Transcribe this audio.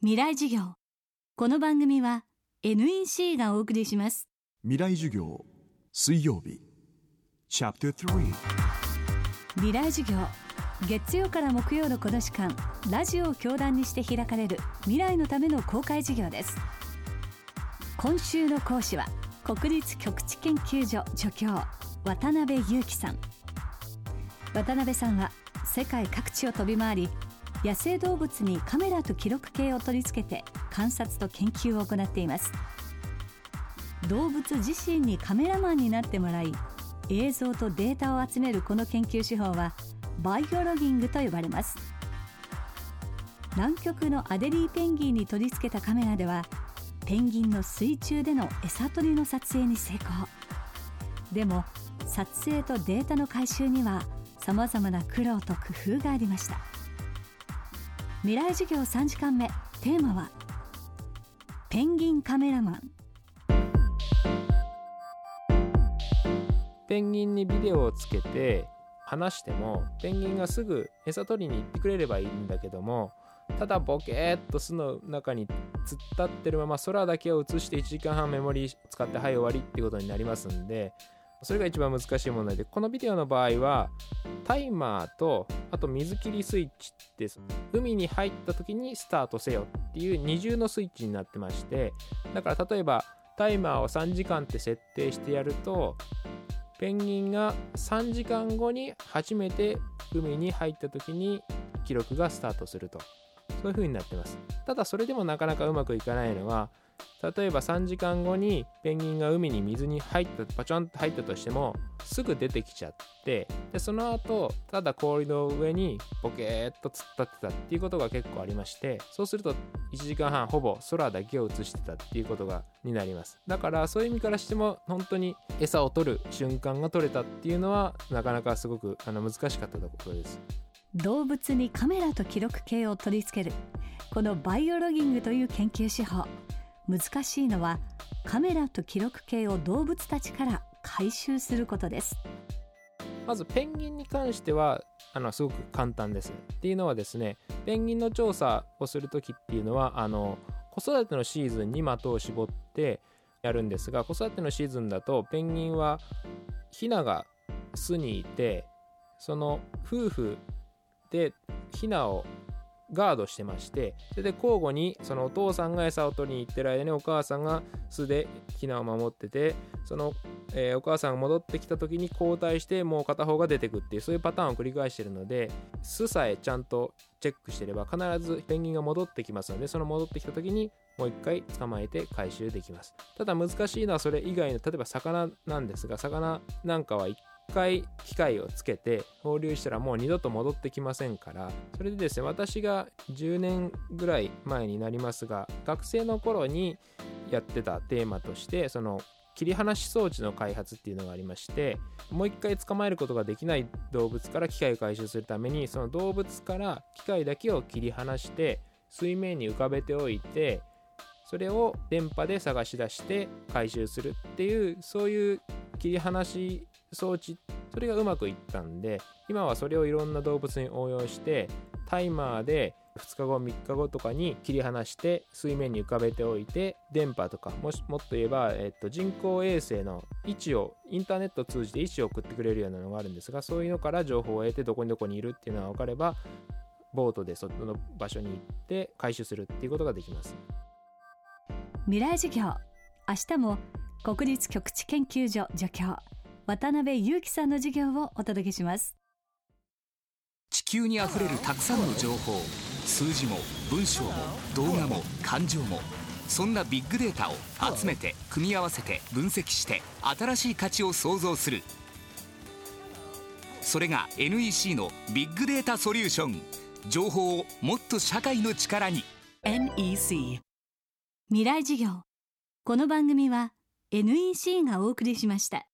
未来授業。この番組は NEC がお送りします。未来授業水曜日。チャプター3未来授業。月曜から木曜のこの時間ラジオを教壇にして開かれる未来のための公開授業です。今週の講師は国立極地研究所助教渡辺裕樹さん。渡辺さんは世界各地を飛び回り野生動物にカメラと記録計を取り付けて観察と研究を行っています。動物自身にカメラマンになってもらい映像とデータを集めるこの研究手法はバイオロギングと呼ばれます。南極のアデリーペンギンに取り付けたカメラではペンギンの水中での餌取りの撮影に成功。でも撮影とデータの回収にはさまざまな苦労と工夫がありました。未来授業3時間目。テーマはペンギンカメラマン。ペンギンにビデオをつけて話してもペンギンがすぐ餌取りに行ってくれればいいんだけどもただボケーっと巣の中に突っ立ってるまま空だけを映して1時間半メモリー使ってはい終わりっていうことになりますんでそれが一番難しい問題でこのビデオの場合はタイマーとあと水切りスイッチって海に入った時にスタートせよっていう二重のスイッチになってましてだから例えばタイマーを3時間って設定してやるとペンギンが3時間後に初めて海に入った時に記録がスタートすると。そういう風になってます。ただそれでもなかなかうまくいかないのは例えば3時間後にペンギンが海に水に入ったパチョンと入ったとしてもすぐ出てきちゃってでその後ただ氷の上にボケーっと突っ立ってたっていうことが結構ありましてそうすると1時間半ほぼ空だけを映してたっていうことがになります。だからそういう意味からしても本当に餌を取る瞬間が取れたっていうのはなかなかすごくあの難しかったところです。動物にカメラと記録計を取り付ける。このバイオロギングという研究手法。難しいのはカメラと記録計を動物たちから回収することです。まずペンギンに関してはあのすごく簡単です。っていうのはですねペンギンの調査をする時っていうのはあの子育てのシーズンに的を絞ってやるんですが子育てのシーズンだとペンギンはヒナが巣にいてその夫婦でヒナをガードしてましてそれで交互にそのお父さんが餌を取りに行ってる間にお母さんが巣でヒナを守っててその、えー、お母さんが戻ってきた時に交代してもう片方が出てくっていうそういうパターンを繰り返してるので巣さえちゃんとチェックしてれば必ずペンギンが戻ってきますのでその戻ってきた時にもう一回捕まえて回収できます。ただ難しいのはそれ以外の例えば魚なんですが魚なんかは一回機械をつけて放流したらもう二度と戻ってきませんからそれでですね私が10年ぐらい前になりますが学生の頃にやってたテーマとしてその切り離し装置の開発っていうのがありましてもう一回捕まえることができない動物から機械を回収するためにその動物から機械だけを切り離して水面に浮かべておいてそれを電波で探し出して回収するっていうそういう切り離し装置。それがうまくいったんで今はそれをいろんな動物に応用してタイマーで2日後3日後とかに切り離して水面に浮かべておいて電波とかもしもっと言えば、えっと、人工衛星の位置をインターネットを通じて位置を送ってくれるようなのがあるんですがそういうのから情報を得てどこにどこにいるっていうのが分かればボートでその場所に行って回収するっていうことができます。未来授業。明日も国立極地研究所助教。渡辺裕樹さんの授業をお届けします。地球にあふれるたくさんの情報数字も文章も動画も感情もそんなビッグデータを集めて組み合わせて分析して新しい価値を創造する。それが NEC のビッグデータソリューション。情報をもっと社会の力に。NEC 未来授業。この番組は NEC がお送りしました